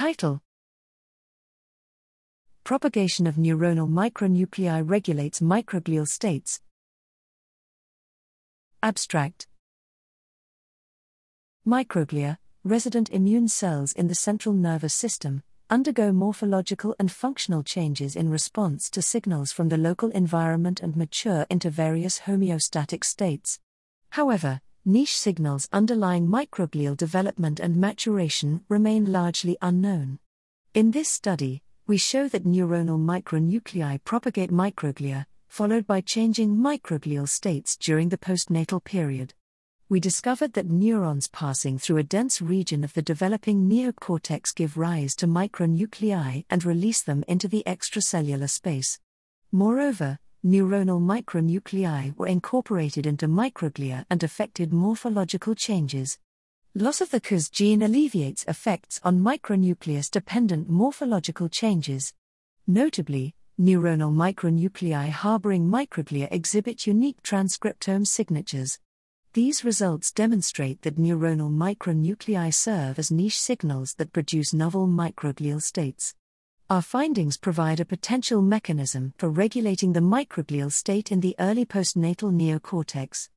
Title Propagation of neuronal micronuclei regulates microglial states. Abstract Microglia, resident immune cells in the central nervous system, undergo morphological and functional changes in response to signals from the local environment and mature into various homeostatic states. However, niche signals underlying microglial development and maturation remain largely unknown. In this study, we show that neuronal micronuclei propagate microglia, followed by changing microglial states during the postnatal period. We discovered that neurons passing through a dense region of the developing neocortex give rise to micronuclei and release them into the extracellular space. Moreover, neuronal micronuclei were incorporated into microglia and affected morphological changes. Loss of the cGAS gene alleviates effects on micronucleus dependent morphological changes. Notably, neuronal micronuclei harboring microglia exhibit unique transcriptome signatures. These results demonstrate that neuronal micronuclei serve as niche signals that produce novel microglial states. Our findings provide a potential mechanism for regulating the microglial state in the early postnatal neocortex.